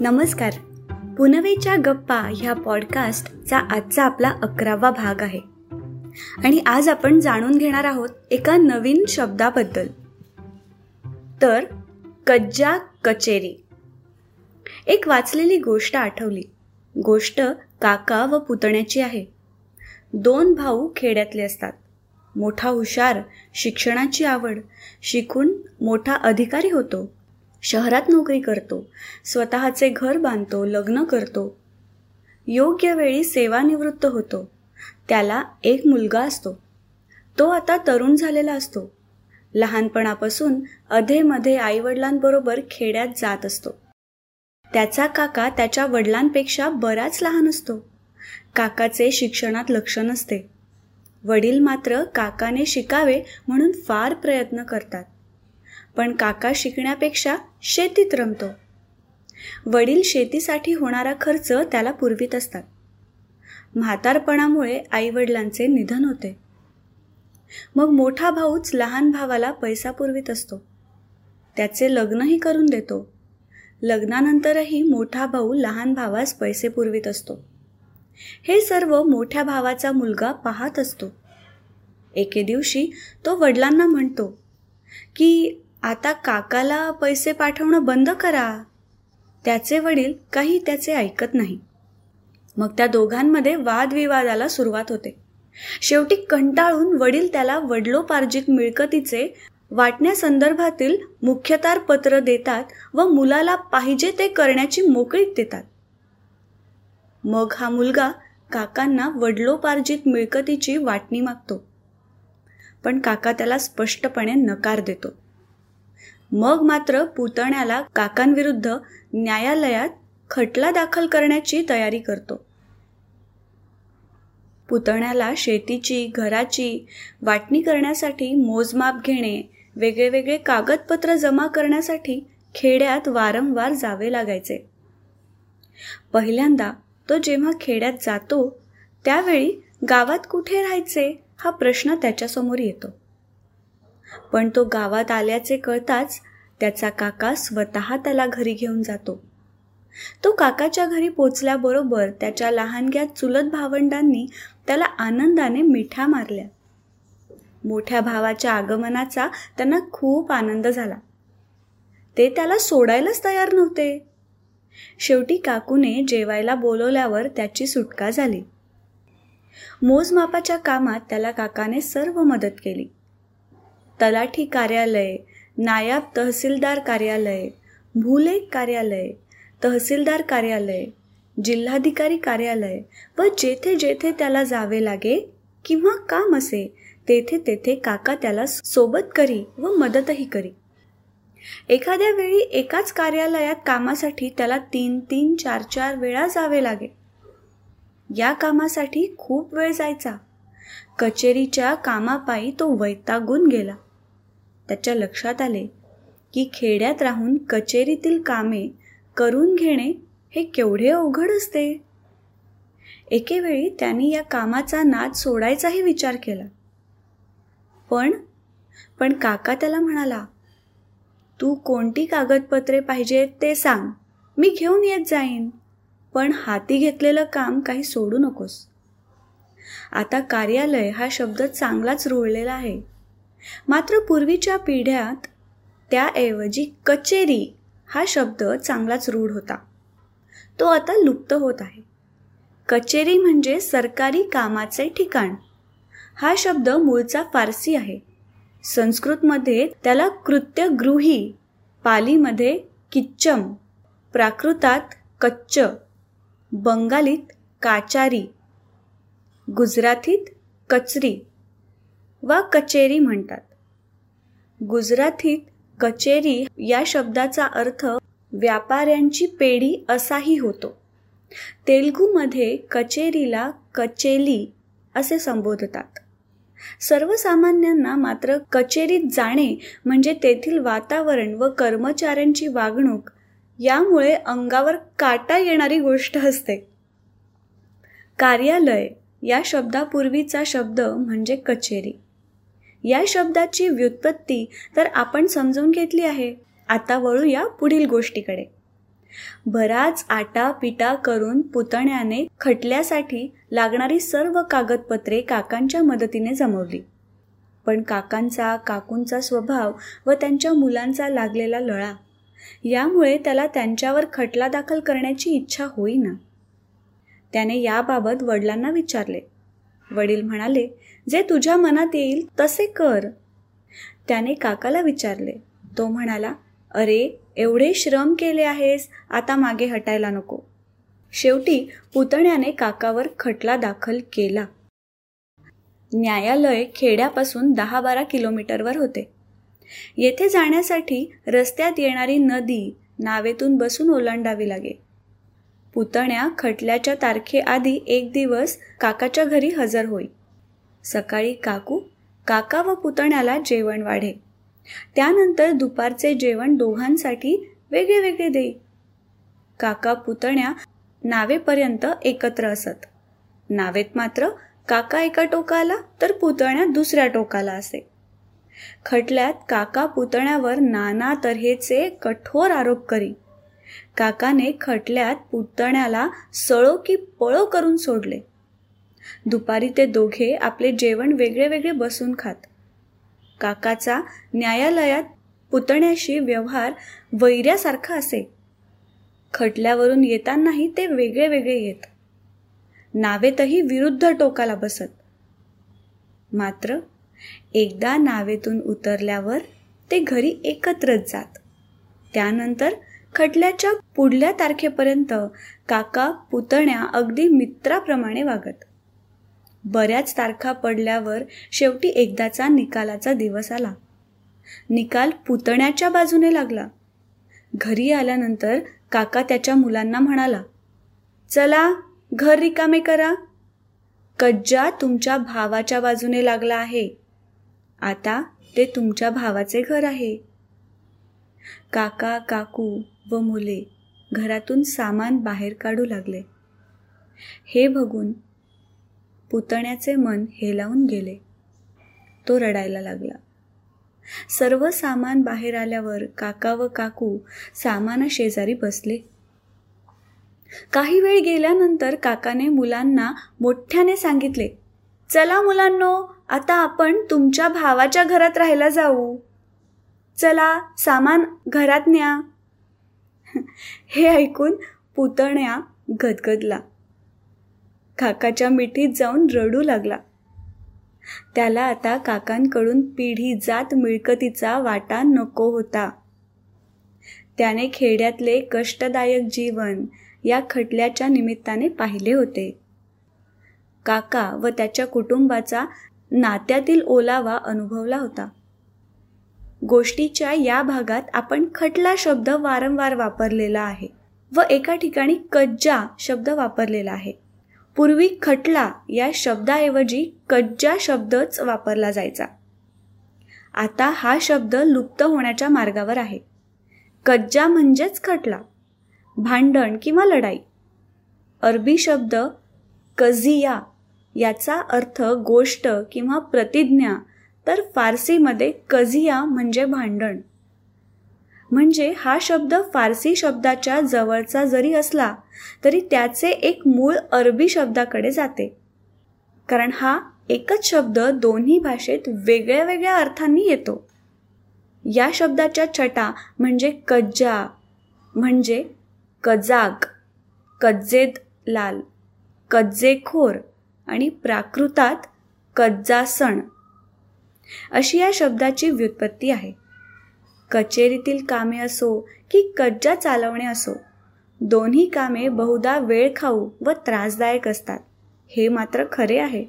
नमस्कार. पुनवेच्या गप्पा ह्या पॉडकास्टचा आजचा आपला अकरावा भाग आहे. आणि आज आपण जाणून घेणार आहोत एका नवीन शब्दाबद्दल. तर कज्जा कचेरी. एक वाचलेली गोष्ट आठवली. गोष्ट काका व पुतण्याची आहे. दोन भाऊ खेड्यातले असतात. मोठा हुशार शिक्षणाची आवड शिकून मोठा अधिकारी होतो. शहरात नोकरी करतो स्वतःचे घर बांधतो लग्न करतो. योग्य वेळी सेवानिवृत्त होतो. त्याला एक मुलगा असतो. तो आता तरुण झालेला असतो. लहानपणापासून अधेमध्ये आईवडिलांबरोबर खेड्यात जात असतो. त्याचा काका त्याच्या वडिलांपेक्षा बराच लहान असतो. काकाचे शिक्षणात लक्ष नसते. वडील मात्र काकाने शिकावे म्हणून फार प्रयत्न करतात. पण काका शिकण्यापेक्षा शेतीत रमतो. वडील शेतीसाठी होणारा खर्च त्याला पुरवीत असतात. म्हातारपणामुळे आईवडिलांचे निधन होते. मग मोठा भाऊच लहान भावाला पैसा पुरवित असतो. त्याचे लग्नही करून देतो. लग्नानंतरही मोठा भाऊ लहान भावास पैसे पुरवीत असतो. हे सर्व मोठ्या भावाचा मुलगा पाहत असतो. एके दिवशी तो वडिलांना म्हणतो की आता काकाला पैसे पाठवणं बंद करा. त्याचे वडील काही त्याचे ऐकत नाही. मग त्या दोघांमध्ये वादविवादाला सुरुवात होते. शेवटी कंटाळून वडील त्याला वडलोपार्जित मिळकतीचे वाटण्यासंदर्भातील मुख्यतार पत्र देतात व मुलाला पाहिजे ते करण्याची मोकळीक देतात. मग हा मुलगा काकांना वडलोपार्जित मिळकतीची वाटणी मागतो. पण काका त्याला स्पष्टपणे नकार देतो. मग मात्र पुतण्याला काकांविरुद्ध न्यायालयात खटला दाखल करण्याची तयारी करतो. पुतण्याला शेतीची घराची वाटणी करण्यासाठी मोजमाप घेणे वेगळे वेगळे कागदपत्र जमा करण्यासाठी खेड्यात वारंवार जावे लागायचे. पहिल्यांदा तो जेव्हा खेड्यात जातो त्यावेळी गावात कुठे राहायचे हा प्रश्न त्याच्यासमोर येतो. पण तो गावात आल्याचे कळताच त्याचा काका स्वतः त्याला घरी घेऊन जातो. तो काकाच्या घरी पोचल्याबरोबर त्याच्या लहानग्या चुलत भावंडांनी त्याला आनंदाने मिठ्या मारल्या. मोठ्या भावाच्या आगमनाचा त्यांना खूप आनंद झाला. ते त्याला सोडायलाच तयार नव्हते. शेवटी काकूने जेवायला बोलवल्यावर त्याची सुटका झाली. मोजमापाच्या कामात त्याला काकाने सर्व मदत केली. तलाठी कार्यालय नायब तहसीलदार कार्यालय भूलेख कार्यालय तहसीलदार कार्यालय जिल्हाधिकारी कार्यालय व जेथे जेथे त्याला जावे लागे किंवा काम असे तेथे तेथे काका त्याला सोबत करी व मदतही करी. एखाद्या वेळी एकाच कार्यालयात कामासाठी त्याला तीन तीन चार चार वेळा जावे लागे. या कामासाठी खूप वेळ जायचा. कचेरीच्या कामापायी तो वैतागून गेला. त्याच्या लक्षात आले की खेड्यात राहून कचेरीतील कामे करून घेणे हे केवढे अवघड असते. एकेवेळी त्यांनी या कामाचा नाद सोडायचाही विचार केला. पण पण काका त्याला म्हणाला तू कोणती कागदपत्रे पाहिजेत ते सांग. मी घेऊन येत जाईन. पण हाती घेतलेलं काम काही सोडू नकोस. आता कार्यालय हा शब्द चांगलाच रुळलेला आहे. मात्र पूर्वीच्या पिढ्यात त्याऐवजी कचेरी हा शब्द चांगलाच रूढ होता. तो आता लुप्त होत आहे. कचेरी म्हणजे सरकारी कामाचे ठिकाण. हा शब्द मूळचा फारसी आहे. संस्कृतमध्ये त्याला कृत्यगृही पालीमध्ये किच्चम प्राकृतात कच्च बंगालीत काचारी गुजरातीत कचरी वा कचेरी म्हणतात. गुजरातीत कचेरी या शब्दाचा अर्थ व्यापाऱ्यांची पेढी असाही होतो. तेलगूमध्ये कचेरीला कचेली असे संबोधतात. सर्वसामान्यांना मात्र कचेरीत जाणे म्हणजे तेथील वातावरण व कर्मचाऱ्यांची वागणूक यामुळे अंगावर काटा येणारी गोष्ट असते. कार्यालय या शब्दापूर्वीचा शब्द म्हणजे कचेरी. या शब्दाची व्युत्पत्ती तर आपण समजून घेतली आहे. आता वळूया पुढील गोष्टीकडे. बराच आटा पिटा करून पुतण्याने खटल्यासाठी लागणारी सर्व कागदपत्रे काकांच्या मदतीने जमवली. पण काकांचा काकूंचा स्वभाव व त्यांच्या मुलांचा लागलेला लळा यामुळे त्याला त्यांच्यावर खटला दाखल करण्याची इच्छा होईना. त्याने याबाबत वडिलांना विचारले. वडील म्हणाले जे तुझ्या मनात येईल तसे कर. त्याने काकाला विचारले. तो म्हणाला अरे एवढे श्रम केले आहेस आता मागे हटायला नको. शेवटी पुतण्याने काकावर खटला दाखल केला. न्यायालय खेड्यापासून दहा बारा किलोमीटरवर होते. येथे जाण्यासाठी रस्त्यात येणारी नदी नावेतून बसून ओलांडावी लागे. पुतण्या खटल्याच्या तारखेआधी एक दिवस काकाच्या घरी हजर होई. सकाळी काकू काका व पुतण्याला जेवण वाढे. त्यानंतर दुपारचे जेवण दोघांसाठी वेगळे वेगळे देई. काका पुतण्या नावेपर्यंत एकत्र असत. नावेत मात्र काका एका टोकाला तर पुतण्या दुसऱ्या टोकाला असे. खटल्यात काका पुतण्यावर नाना तऱ्हेचे कठोर आरोप करी. काकाने खटल्यात पुतण्याला सळो की पळो करून सोडले. दुपारी ते दोघे आपले जेवण वेगळे वेगळे बसून खात. काकाचा न्यायालयात पुतण्याशी व्यवहार वैऱ्यासारखा असे. खटल्यावरून येतानाही ते वेगळे वेगळे येत. नावेतही विरुद्ध टोकाला बसत. मात्र एकदा नावेतून उतरल्यावर ते घरी एकत्रच जात. त्यानंतर खटल्याच्या पुढल्या तारखेपर्यंत काका पुतण्या अगदी मित्राप्रमाणे वागत. बऱ्याच तारखा पडल्यावर शेवटी एकदाचा निकालाचा दिवस आला. निकाल पुतण्याच्या बाजूने लागला. घरी आल्यानंतर काका त्याच्या मुलांना म्हणाला चला घर रिकामे करा. कज्जा तुमच्या भावाच्या बाजूने लागला आहे. आता ते तुमच्या भावाचे घर आहे. काका काकू व मुले घरातून सामान बाहेर काढू लागले. हे बघून पुतण्याचे मन हेलावून गेले. तो रडायला लागला. सर्व सामान बाहेर आल्यावर काका व काकू सामाना शेजारी बसले. काही वेळ गेल्यानंतर काकाने मुलांना मोठ्याने सांगितले चला मुलांनो आता आपण तुमच्या भावाच्या घरात राहायला जाऊ. चला सामान घरात न्या. हे ऐकून पुतण्या गदगदला. काकाच्या मिठीत जाऊन रडू लागला. त्याला आता काकांकडून पिढी जात मिळकतीचा वाटा नको होता. त्याने खेड्यातले कष्टदायक जीवन या खटल्याच्या निमित्ताने पाहिले होते. काका व त्याच्या कुटुंबाचा नात्यातील ओलावा अनुभवला होता. गोष्टीच्या या भागात आपण खटला शब्द वारंवार वापरलेला आहे व एका ठिकाणी कज्जा शब्द वापरलेला आहे. पूर्वी खटला या शब्दाऐवजी कज्जा शब्दच वापरला जायचा. आता हा शब्द लुप्त होण्याच्या मार्गावर आहे. कज्जा म्हणजेच खटला भांडण किंवा लढाई. अरबी शब्द कझिया याचा अर्थ गोष्ट किंवा प्रतिज्ञा तर फारसीमध्ये कझिया म्हणजे भांडण. म्हणजे हा शब्द फारसी शब्दाच्या जवळचा जरी असला तरी त्याचे एक मूळ अरबी शब्दाकडे जाते. कारण हा एकच शब्द दोन्ही भाषेत वेगळ्या वेगळ्या अर्थांनी येतो. या शब्दाच्या छटा म्हणजे कज्जा म्हणजे कजाग कज्जेद लाल कज्जेखोर आणि प्राकृतात कज्जासण अशी या शब्दाची व्युत्पत्ती आहे. कचेरीतील कामे असो की कज्जा चालवणे असो दोन्ही कामे बहुधा वेळ खाऊ व त्रासदायक असतात. हे मात्र खरे आहे.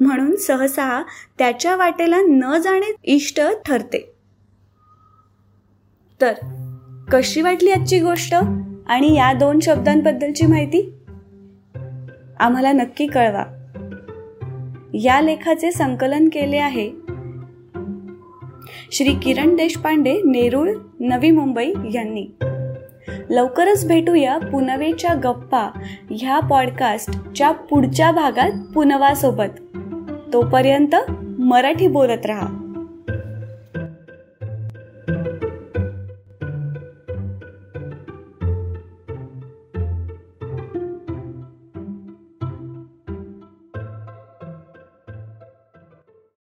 म्हणून सहसा त्याच्या वाटेला न जाणे इष्ट ठरते. तर कशी वाटली आजची गोष्ट आणि या दोन शब्दांबद्दलची माहिती? आम्हाला नक्की कळवा. या लेखाचे संकलन केले आहे. श्री किरण देशपांडे नेरुळ नवी मुंबई यांनी. लवकरच भेटूया पुनवेच्या गप्पा ह्या पॉडकास्टच्या पुढच्या भागात पुनवासोबत. तोपर्यंत मराठी बोलत राहा.